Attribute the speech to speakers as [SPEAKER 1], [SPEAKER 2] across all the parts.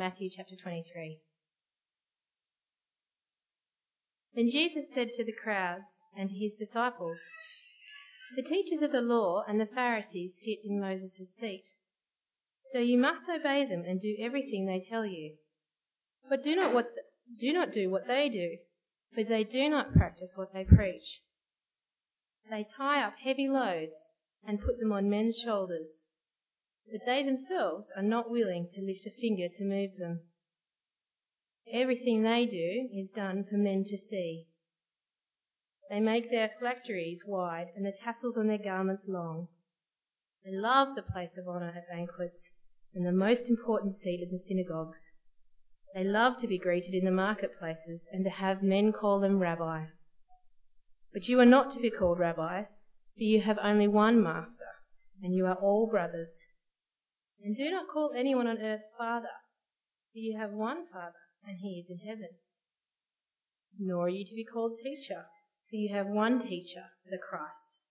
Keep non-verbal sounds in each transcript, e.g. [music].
[SPEAKER 1] Matthew chapter 23. Then Jesus said to the crowds and to his disciples, The teachers of the law and the Pharisees sit in Moses' seat. So you must obey them and do everything they tell you. But do not, what do not do what they do, for they do not practice what they preach. They tie up heavy loads and put them on men's shoulders but they themselves are not willing to lift a finger to move them. Everything they do is done for men to see. They make their phylacteries wide and the tassels on their garments long. They love the place of honour at banquets and the most important seat in the synagogues. They love to be greeted in the marketplaces and to have men call them rabbi. But you are not to be called rabbi, for you have only one master, and you are all brothers. And do not call anyone on earth Father, for you have one Father, and he is in heaven. Nor are you to be called teacher, for you have one teacher, the Christ.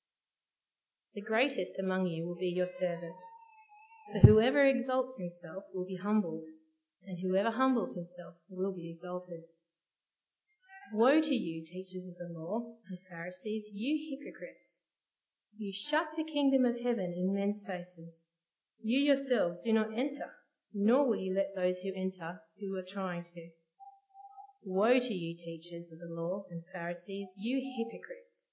[SPEAKER 1] The greatest among you will be your servant. For whoever exalts himself will be humbled, and whoever humbles himself will be exalted. Woe to you, teachers of the law and Pharisees, you hypocrites! You shut the kingdom of heaven in men's faces. You yourselves do not enter, nor will you let those who enter who are trying to. Woe to you, teachers of the law and Pharisees, you hypocrites!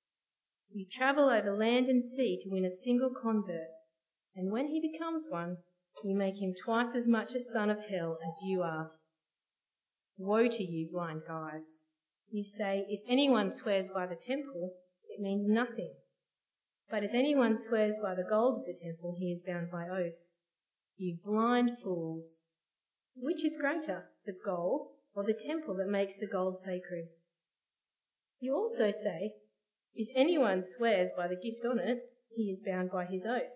[SPEAKER 1] You travel over land and sea to win a single convert, and when he becomes one, you make him twice as much a son of hell as you are. Woe to you, blind guides! You say, if anyone swears by the temple, it means nothing but if anyone swears by the gold of the temple, he is bound by oath. You blind fools! Which is greater, the gold or the temple that makes the gold sacred? You also say, if anyone swears by the gift on it, he is bound by his oath.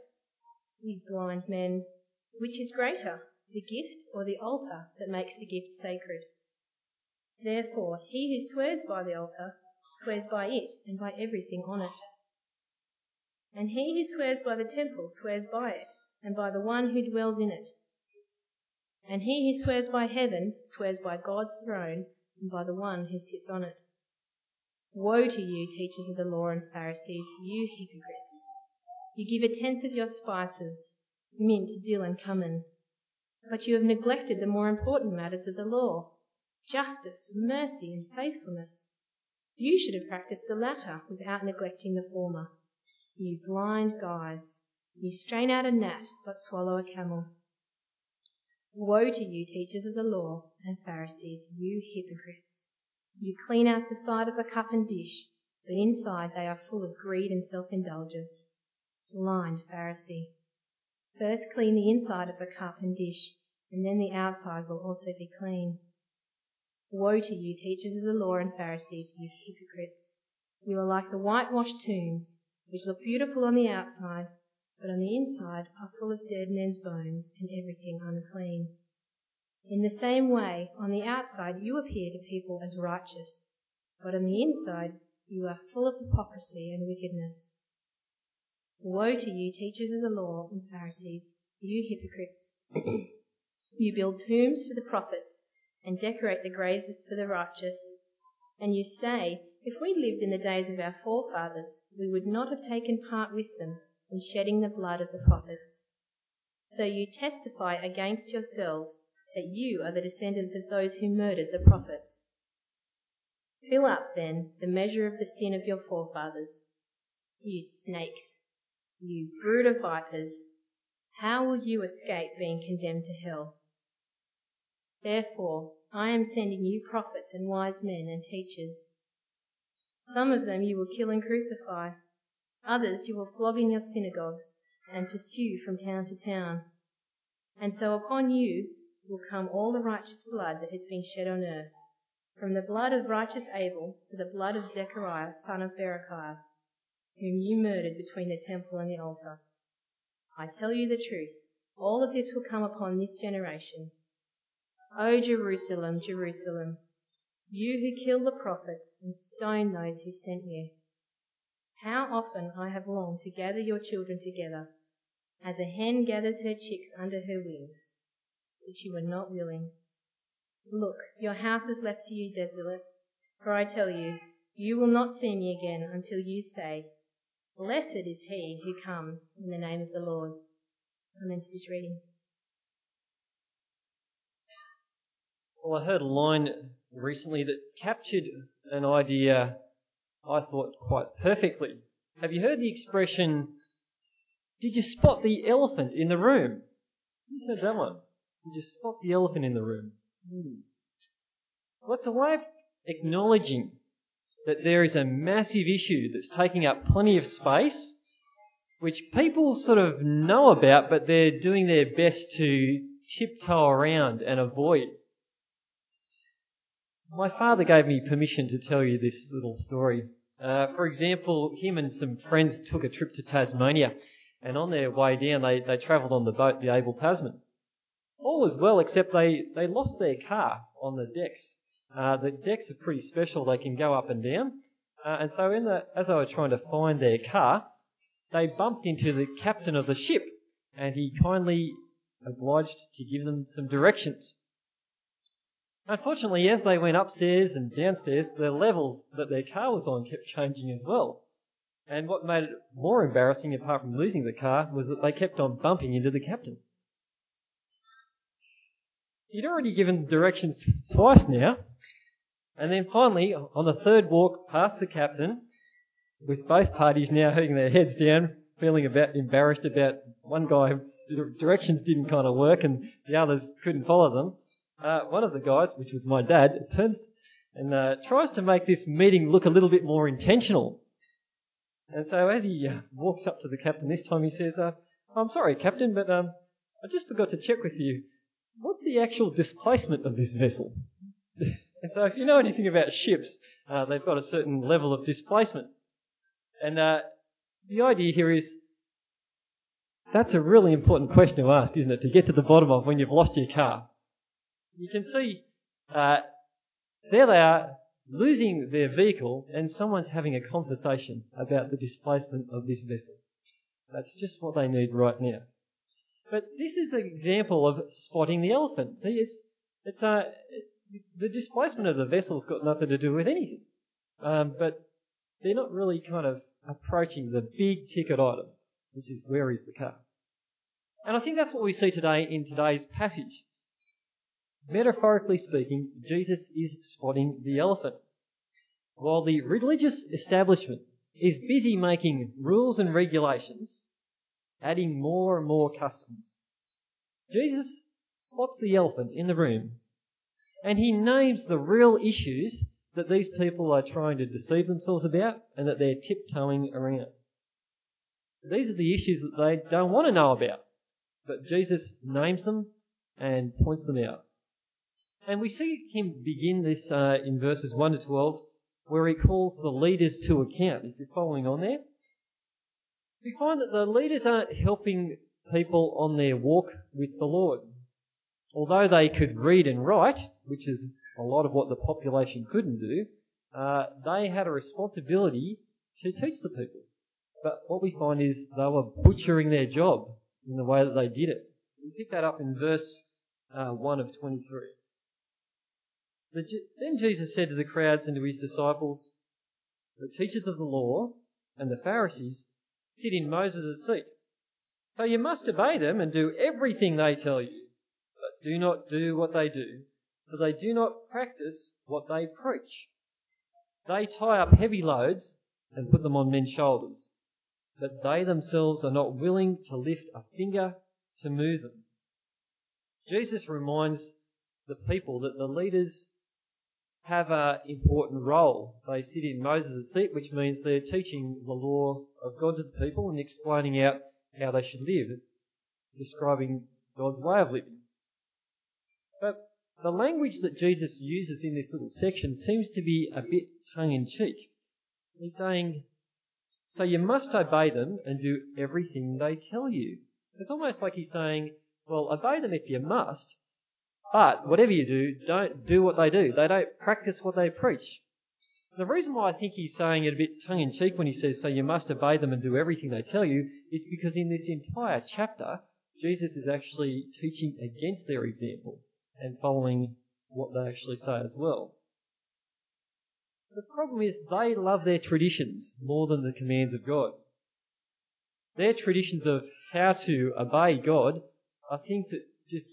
[SPEAKER 1] You blind men! Which is greater, the gift or the altar that makes the gift sacred? Therefore, he who swears by the altar swears by it and by everything on it. And he who swears by the temple swears by it, and by the one who dwells in it. And he who swears by heaven swears by God's throne, and by the one who sits on it. Woe to you, teachers of the law and Pharisees, you hypocrites! You give a tenth of your spices, mint, dill, and cumin, but you have neglected the more important matters of the law justice, mercy, and faithfulness. You should have practiced the latter without neglecting the former. You blind guides! You strain out a gnat, but swallow a camel. Woe to you, teachers of the law and Pharisees, you hypocrites! You clean out the side of the cup and dish, but inside they are full of greed and self indulgence. Blind Pharisee! First clean the inside of the cup and dish, and then the outside will also be clean. Woe to you, teachers of the law and Pharisees, you hypocrites! You are like the whitewashed tombs which look beautiful on the outside, but on the inside are full of dead men's bones and everything unclean. In the same way, on the outside you appear to people as righteous, but on the inside you are full of hypocrisy and wickedness. Woe to you, teachers of the law and Pharisees, you hypocrites! you build tombs for the prophets and decorate the graves for the righteous, and you say, if we lived in the days of our forefathers, we would not have taken part with them in shedding the blood of the prophets. So you testify against yourselves that you are the descendants of those who murdered the prophets. Fill up, then, the measure of the sin of your forefathers. You snakes, you brood of vipers, how will you escape being condemned to hell? Therefore, I am sending you prophets and wise men and teachers. Some of them you will kill and crucify. Others you will flog in your synagogues and pursue from town to town. And so upon you will come all the righteous blood that has been shed on earth, from the blood of righteous Abel to the blood of Zechariah son of Berechiah, whom you murdered between the temple and the altar. I tell you the truth, all of this will come upon this generation. O Jerusalem, Jerusalem, you who kill the prophets and stone those who sent you. How often I have longed to gather your children together, as a hen gathers her chicks under her wings, but you were not willing. Look, your house is left to you desolate. For I tell you, you will not see me again until you say, Blessed is he who comes in the name of the Lord. Amen to this reading.
[SPEAKER 2] Well, I heard a line recently that captured an idea I thought quite perfectly. Have you heard the expression, did you spot the elephant in the room? You said that one. Did you spot the elephant in the room? Hmm. Well, it's a way of acknowledging that there is a massive issue that's taking up plenty of space, which people sort of know about, but they're doing their best to tiptoe around and avoid. My father gave me permission to tell you this little story. Uh, for example, him and some friends took a trip to Tasmania, and on their way down, they, they travelled on the boat, the Abel Tasman. All was well, except they, they lost their car on the decks. Uh, the decks are pretty special, they can go up and down. Uh, and so, in the, as they were trying to find their car, they bumped into the captain of the ship, and he kindly obliged to give them some directions. Unfortunately, as they went upstairs and downstairs, the levels that their car was on kept changing as well. And what made it more embarrassing, apart from losing the car, was that they kept on bumping into the captain. He'd already given directions [laughs] twice now, and then finally, on the third walk past the captain, with both parties now holding their heads down, feeling about embarrassed about one guy's directions didn't kind of work and the others couldn't follow them, uh, one of the guys, which was my dad, turns and uh, tries to make this meeting look a little bit more intentional. And so as he uh, walks up to the captain this time, he says, uh, I'm sorry, captain, but um, I just forgot to check with you. What's the actual displacement of this vessel? [laughs] and so if you know anything about ships, uh, they've got a certain level of displacement. And uh, the idea here is that's a really important question to ask, isn't it? To get to the bottom of when you've lost your car you can see uh, there they are losing their vehicle and someone's having a conversation about the displacement of this vessel. That's just what they need right now. But this is an example of spotting the elephant. See, it's, it's uh, the displacement of the vessel's got nothing to do with anything. Um, but they're not really kind of approaching the big ticket item, which is where is the car? And I think that's what we see today in today's passage. Metaphorically speaking, Jesus is spotting the elephant. While the religious establishment is busy making rules and regulations, adding more and more customs, Jesus spots the elephant in the room and he names the real issues that these people are trying to deceive themselves about and that they're tiptoeing around. These are the issues that they don't want to know about, but Jesus names them and points them out. And we see him begin this uh, in verses 1 to 12, where he calls the leaders to account. If you're following on there, we find that the leaders aren't helping people on their walk with the Lord. Although they could read and write, which is a lot of what the population couldn't do, uh, they had a responsibility to teach the people. But what we find is they were butchering their job in the way that they did it. We pick that up in verse uh, 1 of 23. Then Jesus said to the crowds and to his disciples, The teachers of the law and the Pharisees sit in Moses' seat. So you must obey them and do everything they tell you, but do not do what they do, for they do not practice what they preach. They tie up heavy loads and put them on men's shoulders, but they themselves are not willing to lift a finger to move them. Jesus reminds the people that the leaders have an important role. They sit in Moses' seat, which means they're teaching the law of God to the people and explaining out how they should live, describing God's way of living. But the language that Jesus uses in this little section seems to be a bit tongue in cheek. He's saying, So you must obey them and do everything they tell you. It's almost like he's saying, Well, obey them if you must, but whatever you do, don't do what they do. They don't practice what they preach. The reason why I think he's saying it a bit tongue in cheek when he says, so you must obey them and do everything they tell you, is because in this entire chapter, Jesus is actually teaching against their example and following what they actually say as well. The problem is they love their traditions more than the commands of God. Their traditions of how to obey God are things that just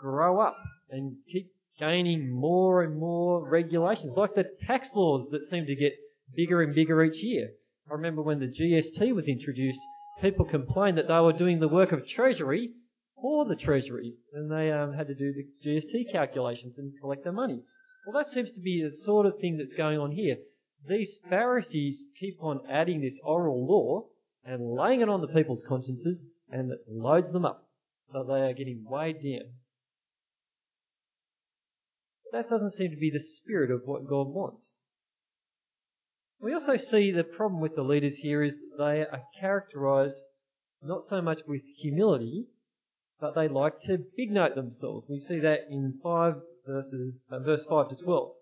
[SPEAKER 2] grow up and keep gaining more and more regulations, like the tax laws that seem to get bigger and bigger each year. I remember when the GST was introduced, people complained that they were doing the work of Treasury for the Treasury, and they um, had to do the GST calculations and collect their money. Well, that seems to be the sort of thing that's going on here. These Pharisees keep on adding this oral law and laying it on the people's consciences, and it loads them up. So they are getting weighed down. That doesn't seem to be the spirit of what God wants. We also see the problem with the leaders here is that they are characterized not so much with humility, but they like to big note themselves. We see that in 5 verses, uh, verse 5 to 12.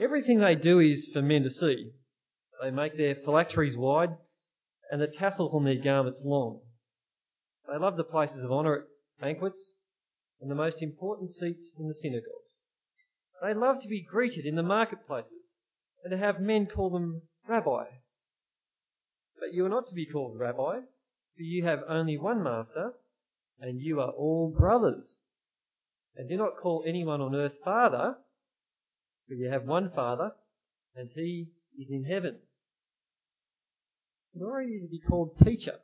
[SPEAKER 2] Everything they do is for men to see. They make their phylacteries wide and the tassels on their garments long. They love the places of honour at banquets and the most important seats in the synagogues. They love to be greeted in the marketplaces and to have men call them rabbi. But you are not to be called rabbi, for you have only one master, and you are all brothers. And do not call anyone on earth father, for you have one father, and he is in heaven. Nor are you to be called teacher,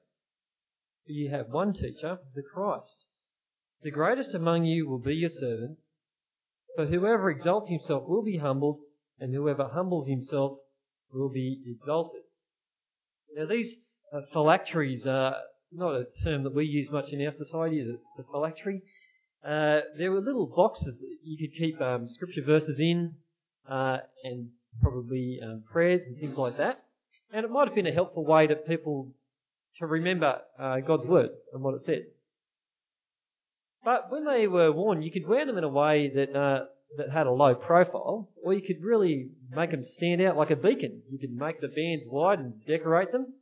[SPEAKER 2] for you have one teacher, the Christ. The greatest among you will be your servant, for whoever exalts himself will be humbled, and whoever humbles himself will be exalted. Now, these uh, phylacteries are not a term that we use much in our society, the, the phylactery. Uh, there were little boxes that you could keep um, scripture verses in uh, and probably um, prayers and things like that. And it might have been a helpful way to people to remember uh, God's word and what it said. But when they were worn, you could wear them in a way that uh, that had a low profile, or you could really make them stand out like a beacon. You could make the bands wide and decorate them,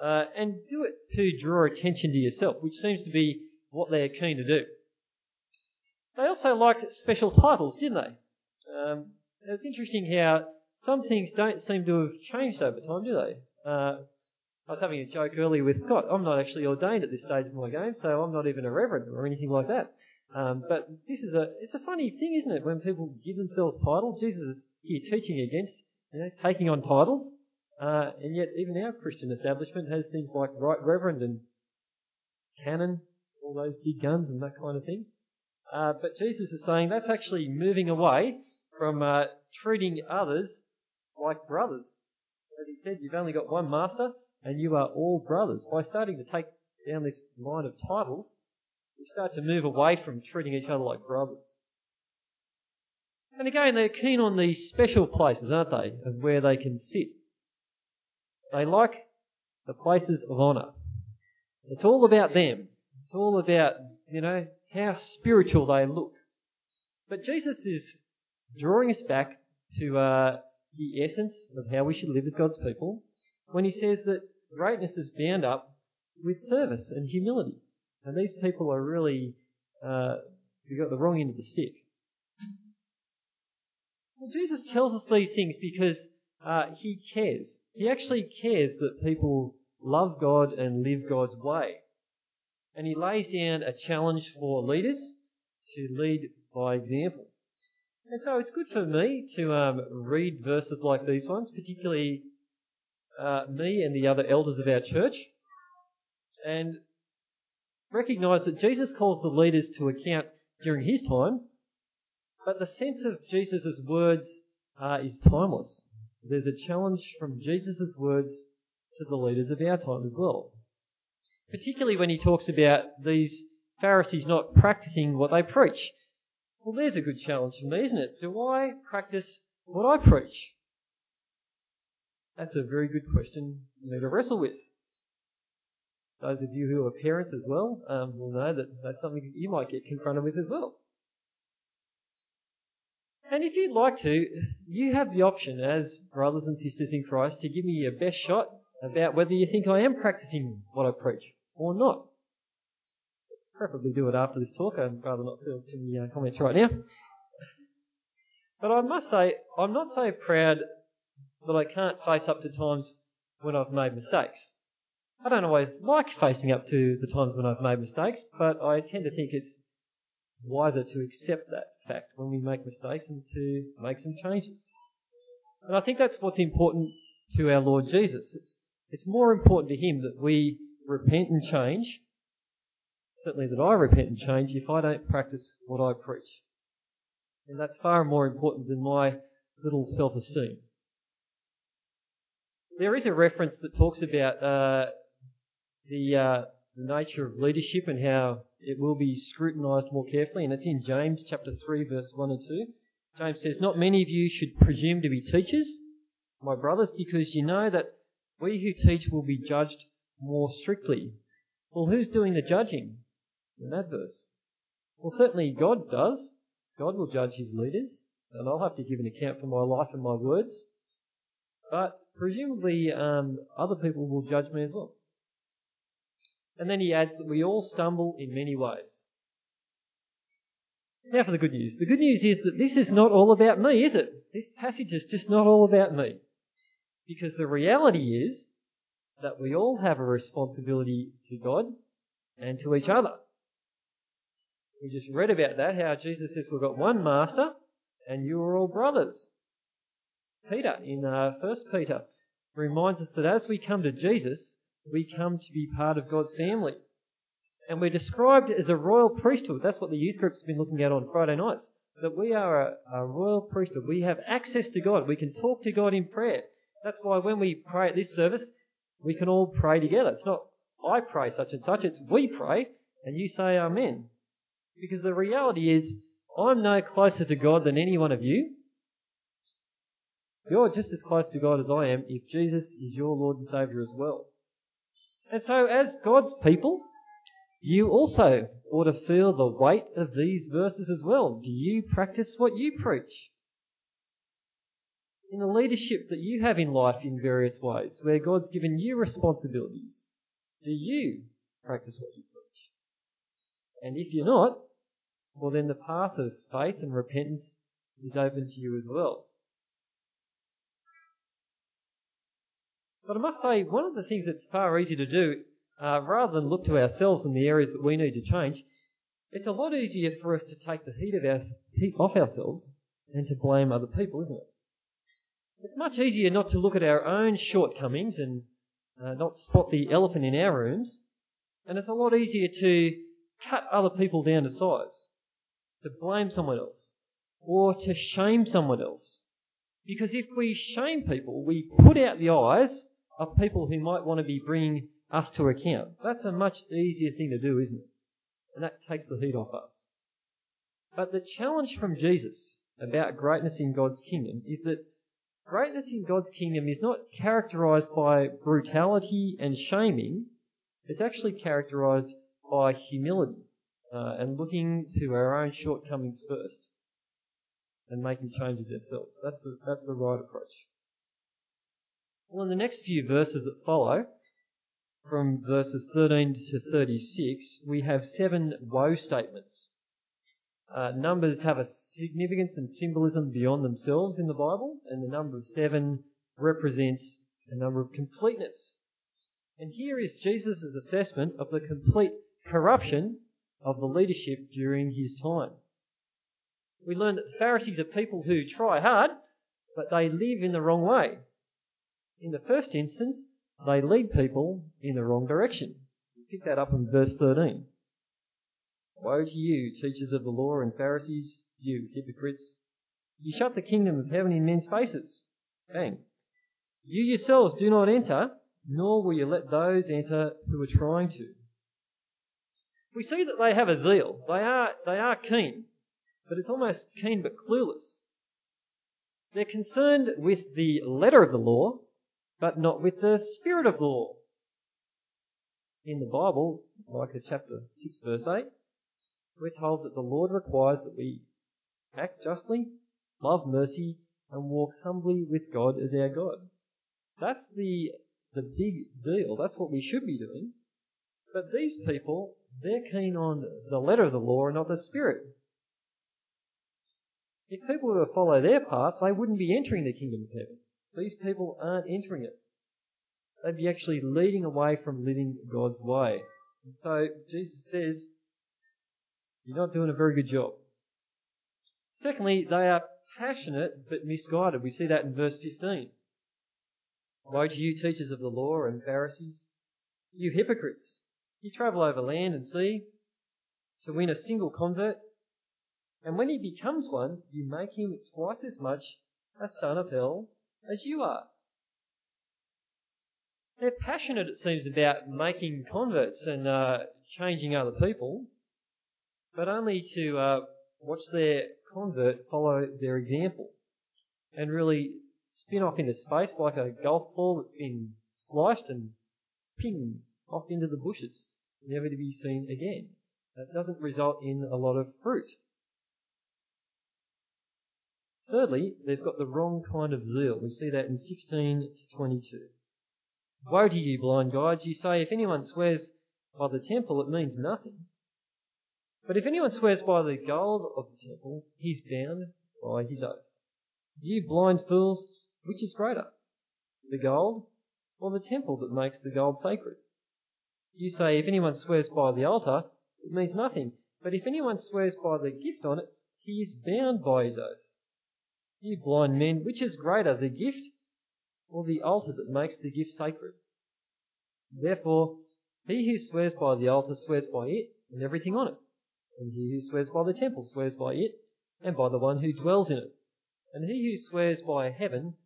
[SPEAKER 2] uh, and do it to draw attention to yourself, which seems to be what they're keen to do. They also liked special titles, didn't they? Um, it's interesting how some things don't seem to have changed over time, do they? Uh, I was having a joke earlier with Scott. I'm not actually ordained at this stage of my game, so I'm not even a reverend or anything like that. Um, but this is a it's a funny thing, isn't it? When people give themselves titles, Jesus is here teaching against you know taking on titles, uh, and yet even our Christian establishment has things like right reverend and canon, all those big guns and that kind of thing. Uh, but Jesus is saying that's actually moving away from uh, treating others like brothers. As he said, you've only got one master, and you are all brothers. By starting to take down this line of titles, we start to move away from treating each other like brothers. And again, they're keen on these special places, aren't they, of where they can sit. They like the places of honour. It's all about them. It's all about, you know, how spiritual they look. But Jesus is drawing us back to uh, the essence of how we should live as God's people when he says that greatness is bound up with service and humility. And these people are really, uh, you got the wrong end of the stick. Well, Jesus tells us these things because uh, he cares. He actually cares that people love God and live God's way. And he lays down a challenge for leaders to lead by example. And so it's good for me to um, read verses like these ones, particularly uh, me and the other elders of our church, and recognize that Jesus calls the leaders to account during his time, but the sense of Jesus' words uh, is timeless. There's a challenge from Jesus' words to the leaders of our time as well. Particularly when he talks about these Pharisees not practicing what they preach. Well, there's a good challenge for me, isn't it? Do I practice what I preach? That's a very good question to wrestle with. Those of you who are parents as well um, will know that that's something you might get confronted with as well. And if you'd like to, you have the option as brothers and sisters in Christ to give me your best shot about whether you think I am practicing what I preach or not. Preferably do it after this talk. I'd rather not field too many uh, comments right now. But I must say, I'm not so proud that I can't face up to times when I've made mistakes. I don't always like facing up to the times when I've made mistakes, but I tend to think it's wiser to accept that fact when we make mistakes and to make some changes. And I think that's what's important to our Lord Jesus. It's, it's more important to Him that we repent and change, certainly that I repent and change, if I don't practice what I preach. And that's far more important than my little self esteem. There is a reference that talks about uh, the, uh, the nature of leadership and how it will be scrutinized more carefully, and it's in James chapter 3, verse 1 and 2. James says, Not many of you should presume to be teachers, my brothers, because you know that we who teach will be judged more strictly. Well, who's doing the judging in that verse? Well, certainly God does. God will judge his leaders, and I'll have to give an account for my life and my words. But presumably, um, other people will judge me as well. And then he adds that we all stumble in many ways. Now for the good news. The good news is that this is not all about me, is it? This passage is just not all about me. Because the reality is that we all have a responsibility to God and to each other. We just read about that, how Jesus says we've got one master and you are all brothers. Peter in uh, 1 Peter reminds us that as we come to Jesus, we come to be part of God's family. And we're described as a royal priesthood. That's what the youth group's been looking at on Friday nights. That we are a, a royal priesthood. We have access to God. We can talk to God in prayer. That's why when we pray at this service, we can all pray together. It's not I pray such and such, it's we pray and you say Amen. Because the reality is, I'm no closer to God than any one of you. You're just as close to God as I am if Jesus is your Lord and Saviour as well. And so, as God's people, you also ought to feel the weight of these verses as well. Do you practice what you preach? In the leadership that you have in life in various ways, where God's given you responsibilities, do you practice what you preach? And if you're not, well, then the path of faith and repentance is open to you as well. But I must say, one of the things that's far easier to do, uh, rather than look to ourselves in the areas that we need to change, it's a lot easier for us to take the heat, of our, heat off ourselves and to blame other people, isn't it? It's much easier not to look at our own shortcomings and uh, not spot the elephant in our rooms, and it's a lot easier to cut other people down to size, to blame someone else, or to shame someone else. Because if we shame people, we put out the eyes of people who might want to be bringing us to account. That's a much easier thing to do, isn't it? And that takes the heat off us. But the challenge from Jesus about greatness in God's kingdom is that greatness in God's kingdom is not characterized by brutality and shaming, it's actually characterized by humility uh, and looking to our own shortcomings first and making changes ourselves. That's the, that's the right approach. Well, in the next few verses that follow, from verses 13 to 36, we have seven woe statements. Uh, numbers have a significance and symbolism beyond themselves in the Bible, and the number of seven represents a number of completeness. And here is Jesus' assessment of the complete corruption of the leadership during his time. We learn that the Pharisees are people who try hard, but they live in the wrong way. In the first instance, they lead people in the wrong direction. Pick that up in verse 13. Woe to you, teachers of the law and Pharisees, you hypocrites! You shut the kingdom of heaven in men's faces. Bang. You yourselves do not enter, nor will you let those enter who are trying to. We see that they have a zeal. They are, they are keen, but it's almost keen but clueless. They're concerned with the letter of the law, but not with the spirit of the law. In the Bible, Micah chapter 6 verse 8, we're told that the Lord requires that we act justly, love mercy, and walk humbly with God as our God. That's the, the big deal. That's what we should be doing. But these people, they're keen on the letter of the law and not the spirit. If people were to follow their path, they wouldn't be entering the kingdom of heaven. These people aren't entering it. They'd be actually leading away from living God's way. And so Jesus says, You're not doing a very good job. Secondly, they are passionate but misguided. We see that in verse 15. Woe to you, teachers of the law and Pharisees, you hypocrites! You travel over land and sea to win a single convert, and when he becomes one, you make him twice as much a son of hell as you are. They're passionate, it seems, about making converts and uh, changing other people, but only to uh, watch their convert follow their example and really spin off into space like a golf ball that's been sliced and pinged off into the bushes, never to be seen again. That doesn't result in a lot of fruit. Thirdly, they've got the wrong kind of zeal. We see that in 16 to 22. Woe to you, blind guides! You say, if anyone swears by the temple, it means nothing. But if anyone swears by the gold of the temple, he's bound by his oath. You blind fools, which is greater, the gold or the temple that makes the gold sacred? You say, if anyone swears by the altar, it means nothing. But if anyone swears by the gift on it, he is bound by his oath. You blind men, which is greater, the gift or the altar that makes the gift sacred? Therefore, he who swears by the altar swears by it and everything on it. And he who swears by the temple swears by it and by the one who dwells in it. And he who swears by heaven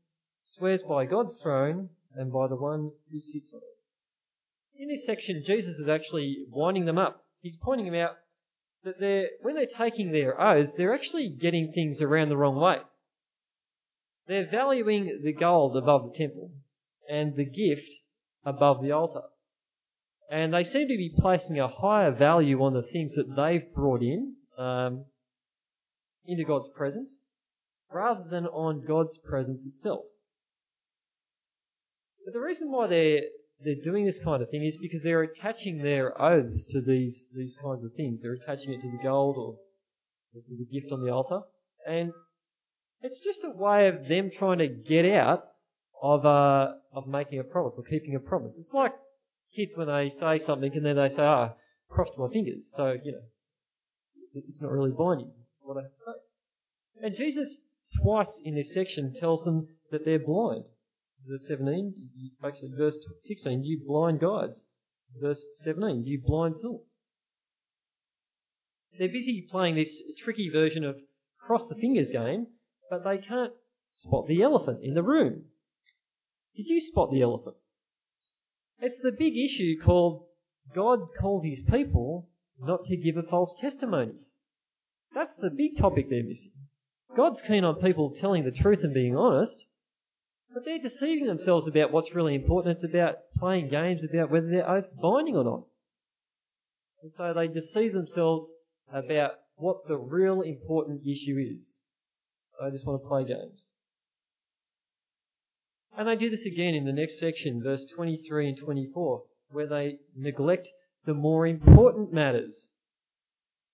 [SPEAKER 2] swears by God's throne and by the one who sits on it. In this section, Jesus is actually winding them up. He's pointing them out that they're, when they're taking their oaths, they're actually getting things around the wrong way. They're valuing the gold above the temple and the gift above the altar. And they seem to be placing a higher value on the things that they've brought in um, into God's presence rather than on God's presence itself. But the reason why they're they're doing this kind of thing is because they're attaching their oaths to these these kinds of things. They're attaching it to the gold or, or to the gift on the altar, and it's just a way of them trying to get out of uh, of making a promise or keeping a promise. It's like kids when they say something and then they say, "Ah, oh, crossed my fingers," so you know it's not really binding what I say. And Jesus twice in this section tells them that they're blind verse 17, actually verse 16, you blind guides. Verse 17, you blind fools. They're busy playing this tricky version of cross the fingers game, but they can't spot the elephant in the room. Did you spot the elephant? It's the big issue called God calls his people not to give a false testimony. That's the big topic they're missing. God's keen on people telling the truth and being honest, but they're deceiving themselves about what's really important. It's about playing games about whether their oath's binding or not. And so they deceive themselves about what the real important issue is. They just want to play games. And they do this again in the next section, verse 23 and 24, where they neglect the more important matters.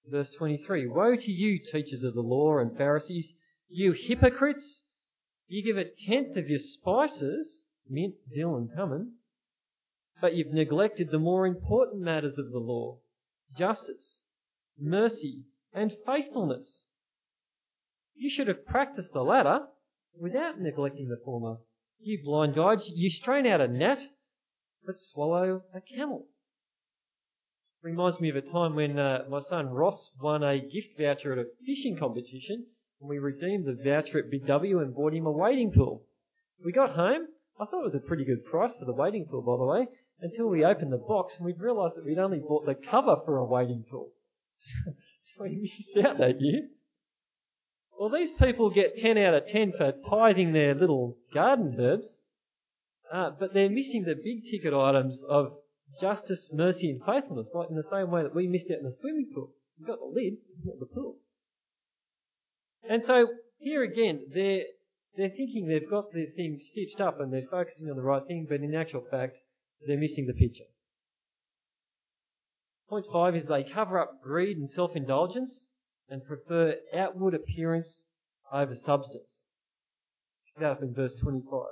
[SPEAKER 2] Verse 23 Woe to you, teachers of the law and Pharisees, you hypocrites! You give a tenth of your spices, mint, dill, and cumin, but you've neglected the more important matters of the law justice, mercy, and faithfulness. You should have practiced the latter without neglecting the former. You blind guides, you strain out a gnat, but swallow a camel. Reminds me of a time when uh, my son Ross won a gift voucher at a fishing competition and we redeemed the voucher at Big W and bought him a wading pool. We got home. I thought it was a pretty good price for the wading pool, by the way, until we opened the box and we'd realised that we'd only bought the cover for a wading pool. [laughs] so we missed out that year. Well, these people get 10 out of 10 for tithing their little garden herbs, uh, but they're missing the big ticket items of justice, mercy, and faithfulness, like in the same way that we missed out in the swimming pool. We've got the lid, not the pool. And so here again, they're, they're thinking they've got their thing stitched up and they're focusing on the right thing, but in actual fact, they're missing the picture. Point five is they cover up greed and self-indulgence and prefer outward appearance over substance. Pick up in verse 25.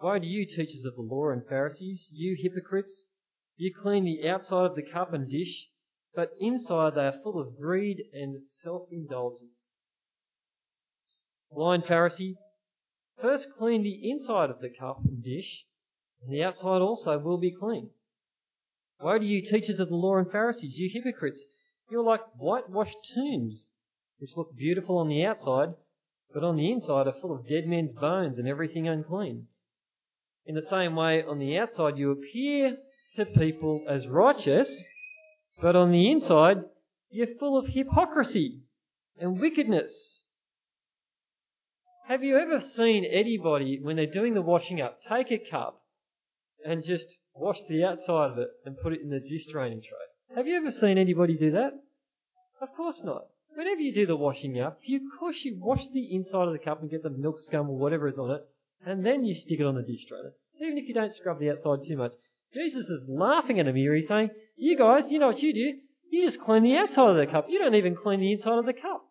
[SPEAKER 2] Woe to you, teachers of the law and Pharisees, you hypocrites! You clean the outside of the cup and dish, but inside they are full of greed and self indulgence. Blind Pharisee, first clean the inside of the cup and dish, and the outside also will be clean. Woe to you, teachers of the law and Pharisees, you hypocrites! You're like whitewashed tombs, which look beautiful on the outside, but on the inside are full of dead men's bones and everything unclean. In the same way, on the outside you appear to people as righteous, but on the inside you're full of hypocrisy and wickedness. Have you ever seen anybody, when they're doing the washing up, take a cup and just wash the outside of it and put it in the dish draining tray? Have you ever seen anybody do that? Of course not. Whenever you do the washing up, you, of course you wash the inside of the cup and get the milk scum or whatever is on it, and then you stick it on the dish drainer. Even if you don't scrub the outside too much. Jesus is laughing at him here. He's saying, You guys, you know what you do? You just clean the outside of the cup. You don't even clean the inside of the cup.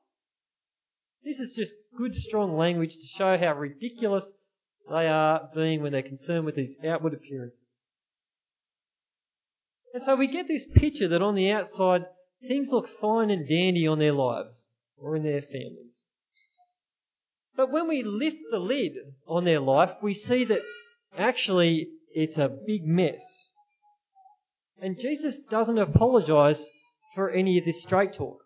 [SPEAKER 2] This is just good, strong language to show how ridiculous they are being when they're concerned with these outward appearances. And so we get this picture that on the outside, things look fine and dandy on their lives or in their families. But when we lift the lid on their life, we see that actually it's a big mess. And Jesus doesn't apologize for any of this straight talk.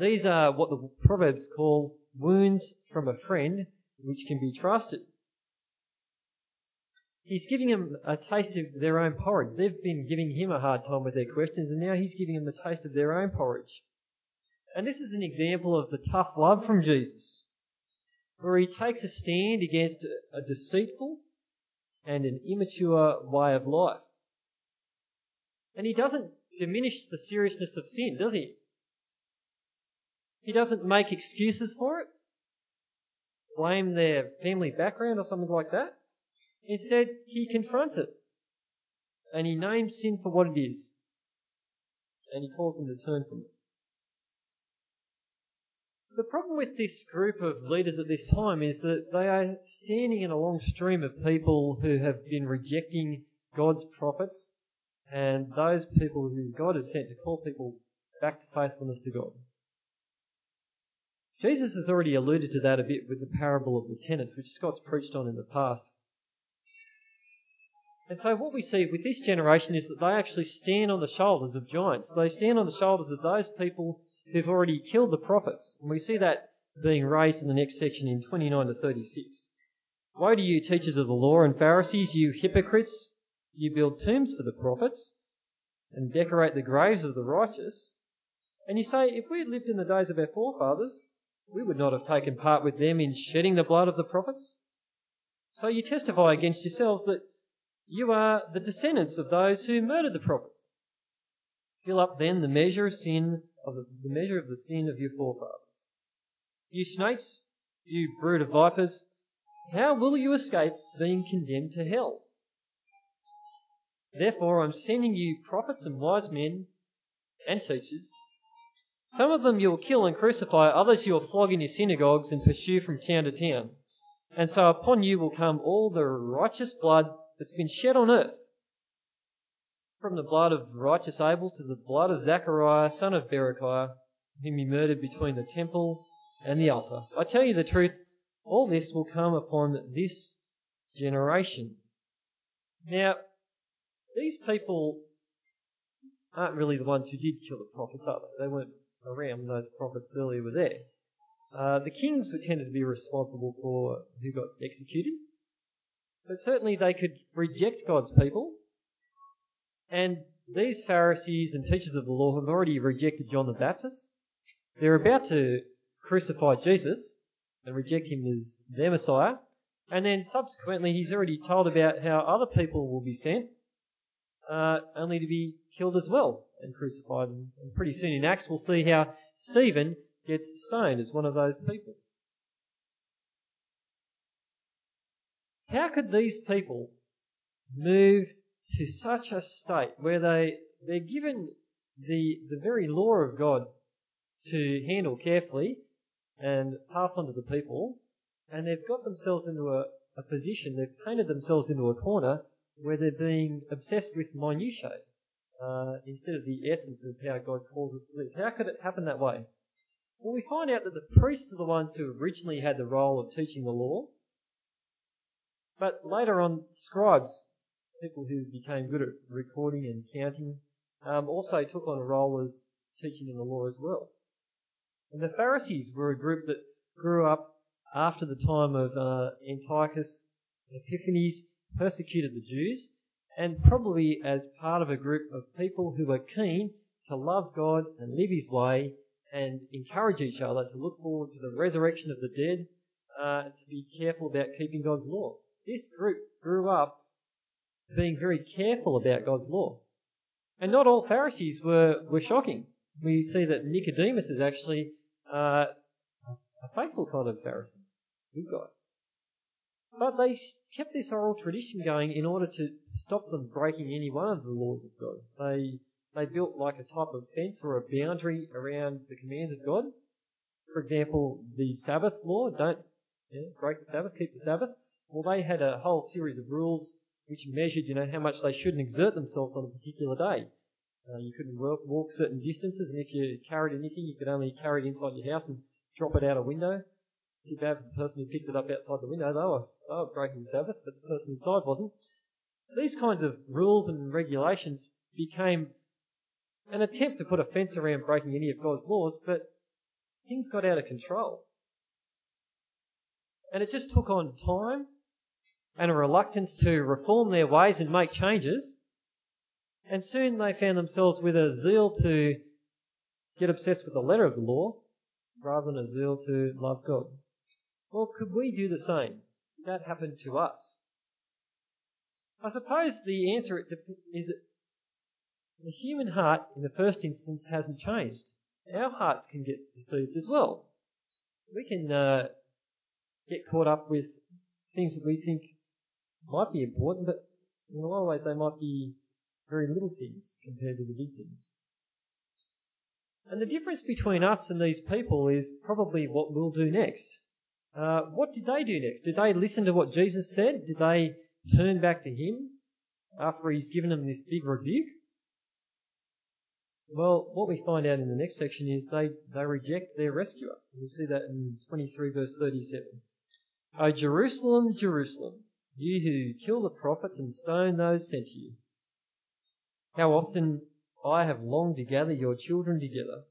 [SPEAKER 2] These are what the Proverbs call wounds from a friend which can be trusted. He's giving them a taste of their own porridge. They've been giving him a hard time with their questions, and now he's giving them a taste of their own porridge. And this is an example of the tough love from Jesus, where he takes a stand against a deceitful and an immature way of life. And he doesn't diminish the seriousness of sin, does he? He doesn't make excuses for it, blame their family background or something like that. Instead, he confronts it. And he names sin for what it is. And he calls them to turn from it. The problem with this group of leaders at this time is that they are standing in a long stream of people who have been rejecting God's prophets and those people who God has sent to call people back to faithfulness to God. Jesus has already alluded to that a bit with the parable of the tenants, which Scott's preached on in the past. And so what we see with this generation is that they actually stand on the shoulders of giants. They stand on the shoulders of those people who've already killed the prophets. And we see that being raised in the next section in 29 to 36. Woe to you, teachers of the law and Pharisees, you hypocrites! You build tombs for the prophets and decorate the graves of the righteous. And you say, if we had lived in the days of our forefathers, we would not have taken part with them in shedding the blood of the prophets. So you testify against yourselves that you are the descendants of those who murdered the prophets. Fill up then the measure of sin of the, the measure of the sin of your forefathers. You snakes, you brood of vipers, how will you escape being condemned to hell? Therefore, I'm sending you prophets and wise men and teachers. Some of them you'll kill and crucify, others you'll flog in your synagogues and pursue from town to town. And so upon you will come all the righteous blood that's been shed on earth from the blood of righteous Abel to the blood of Zachariah, son of Berechiah, whom he murdered between the temple and the altar. I tell you the truth, all this will come upon this generation. Now, these people aren't really the ones who did kill the prophets, are they? They weren't around when those prophets earlier were there. Uh, the kings were tended to be responsible for who got executed. But certainly they could reject God's people and these Pharisees and teachers of the law have already rejected John the Baptist. They're about to crucify Jesus and reject him as their Messiah. And then subsequently, he's already told about how other people will be sent, uh, only to be killed as well and crucified. And pretty soon in Acts, we'll see how Stephen gets stoned as one of those people. How could these people move to such a state where they, they're given the, the very law of God to handle carefully and pass on to the people, and they've got themselves into a, a position, they've painted themselves into a corner where they're being obsessed with minutiae uh, instead of the essence of how God calls us to live. How could it happen that way? Well, we find out that the priests are the ones who originally had the role of teaching the law, but later on, scribes, people who became good at recording and counting, um, also took on a role as teaching in the law as well. And the Pharisees were a group that grew up after the time of uh, Antiochus Epiphanes, persecuted the Jews, and probably as part of a group of people who were keen to love God and live His way and encourage each other to look forward to the resurrection of the dead, uh, to be careful about keeping God's law. This group grew up being very careful about God's law. And not all Pharisees were, were shocking. We see that Nicodemus is actually uh, a faithful kind of Pharisee. Good guy. But they kept this oral tradition going in order to stop them breaking any one of the laws of God. They they built like a type of fence or a boundary around the commands of God. For example, the Sabbath law, don't break the Sabbath, keep the Sabbath. Well, they had a whole series of rules which measured, you know, how much they shouldn't exert themselves on a particular day. Uh, you couldn't walk, walk certain distances, and if you carried anything, you could only carry it inside your house and drop it out a window. Too bad for the person who picked it up outside the window. They were, they were breaking the Sabbath, but the person inside wasn't. These kinds of rules and regulations became an attempt to put a fence around breaking any of God's laws, but things got out of control. And it just took on time and a reluctance to reform their ways and make changes. And soon they found themselves with a zeal to get obsessed with the letter of the law rather than a zeal to love God. Well, could we do the same? That happened to us. I suppose the answer is that the human heart, in the first instance, hasn't changed. Our hearts can get deceived as well. We can uh, get caught up with things that we think might be important, but in a lot of ways they might be very little things compared to the big things. And the difference between us and these people is probably what we'll do next. Uh, what did they do next? Did they listen to what Jesus said? Did they turn back to Him after He's given them this big rebuke? Well, what we find out in the next section is they, they reject their rescuer. We see that in 23 verse 37. O Jerusalem, Jerusalem, you who kill the prophets and stone those sent to you. How often I have longed to gather your children together,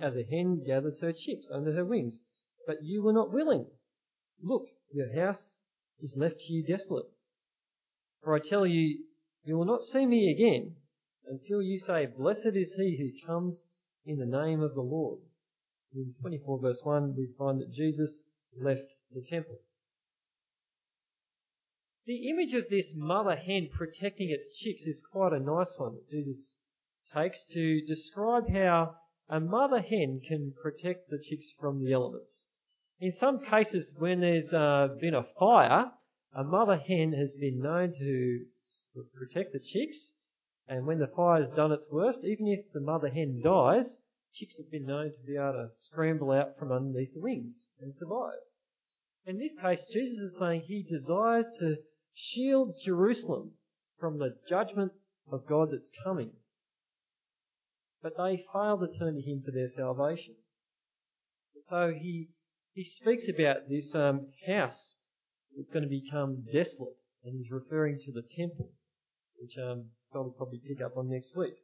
[SPEAKER 2] as a hen gathers her chicks under her wings, but you were not willing. Look, your house is left to you desolate. For I tell you, you will not see me again until you say, Blessed is he who comes in the name of the Lord. In 24 verse 1, we find that Jesus left the temple. The image of this mother hen protecting its chicks is quite a nice one that Jesus takes to describe how a mother hen can protect the chicks from the elements. In some cases, when there's uh, been a fire, a mother hen has been known to protect the chicks, and when the fire's done its worst, even if the mother hen dies, chicks have been known to be able to scramble out from underneath the wings and survive. In this case, Jesus is saying he desires to shield Jerusalem from the judgment of God that's coming. But they fail to turn to Him for their salvation. So he, he speaks about this um, house that's going to become desolate, and he's referring to the temple, which um, Scott will probably pick up on next week.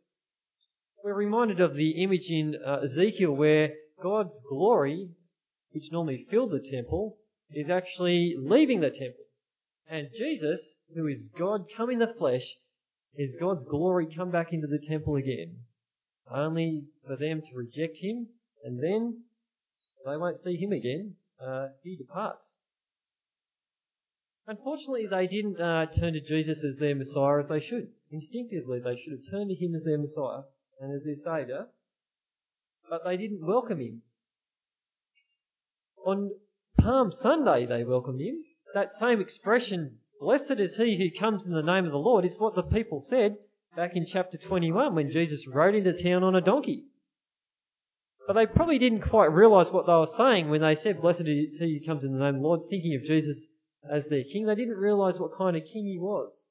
[SPEAKER 2] We're reminded of the image in uh, Ezekiel where God's glory, which normally filled the temple, is actually leaving the temple. And Jesus, who is God come in the flesh, is God's glory come back into the temple again. Only for them to reject him, and then they won't see him again. Uh, he departs. Unfortunately, they didn't uh, turn to Jesus as their Messiah as they should. Instinctively, they should have turned to him as their Messiah and as their Saviour, but they didn't welcome him. On Palm Sunday, they welcomed him, that same expression, blessed is he who comes in the name of the Lord, is what the people said back in chapter 21 when Jesus rode into town on a donkey. But they probably didn't quite realize what they were saying when they said, Blessed is he who comes in the name of the Lord, thinking of Jesus as their king. They didn't realize what kind of king he was.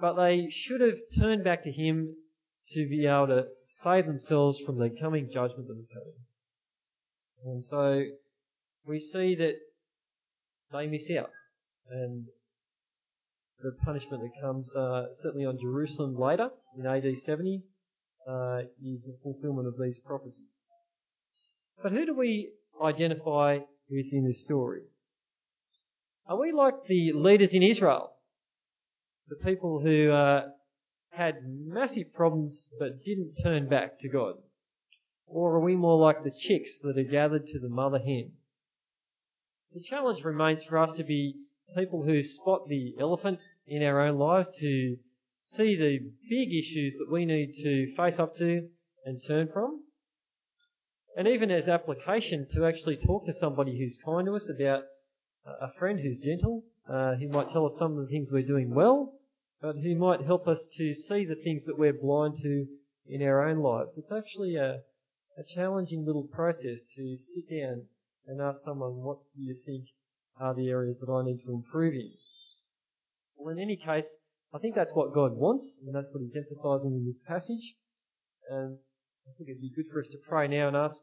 [SPEAKER 2] But they should have turned back to him to be able to save themselves from the coming judgment that was coming. And so we see that they miss out. And the punishment that comes uh, certainly on Jerusalem later in AD 70 uh, is a fulfillment of these prophecies. But who do we identify with in this story? Are we like the leaders in Israel? The people who uh, had massive problems but didn't turn back to God? Or are we more like the chicks that are gathered to the mother hen? The challenge remains for us to be people who spot the elephant in our own lives, to see the big issues that we need to face up to and turn from. And even as application, to actually talk to somebody who's kind to us about a friend who's gentle, uh, who might tell us some of the things we're doing well, but who might help us to see the things that we're blind to in our own lives. It's actually a, a challenging little process to sit down and ask someone, what do you think are the areas that I need to improve in? Well, in any case, I think that's what God wants, and that's what He's emphasizing in this passage. And I think it'd be good for us to pray now and ask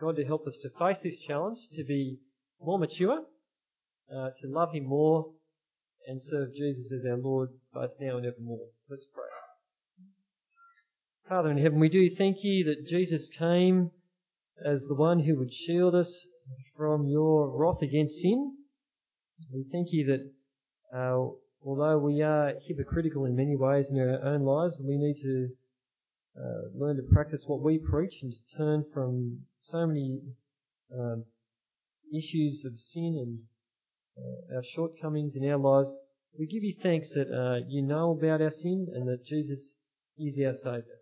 [SPEAKER 2] God to help us to face this challenge, to be more mature, uh, to love Him more, and serve Jesus as our Lord both now and evermore. Let's pray. Father in heaven, we do thank you that Jesus came as the one who would shield us from your wrath against sin. We thank you that uh, although we are hypocritical in many ways in our own lives, we need to uh, learn to practice what we preach and turn from so many um, issues of sin and uh, our shortcomings in our lives. We give you thanks that uh, you know about our sin and that Jesus is our Saviour.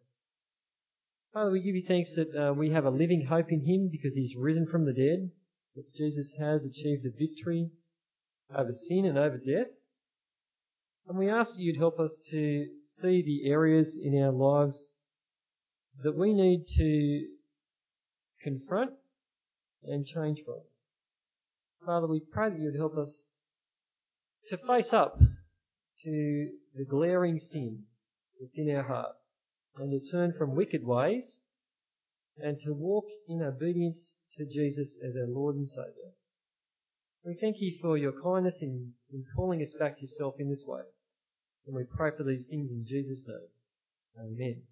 [SPEAKER 2] Father, we give you thanks that uh, we have a living hope in Him because He's risen from the dead, that Jesus has achieved a victory over sin and over death. And we ask that you'd help us to see the areas in our lives that we need to confront and change from. Father, we pray that you'd help us to face up to the glaring sin that's in our heart and to turn from wicked ways and to walk in obedience to Jesus as our Lord and Saviour. We thank you for your kindness in, in calling us back to yourself in this way. And we pray for these things in Jesus' name. Amen.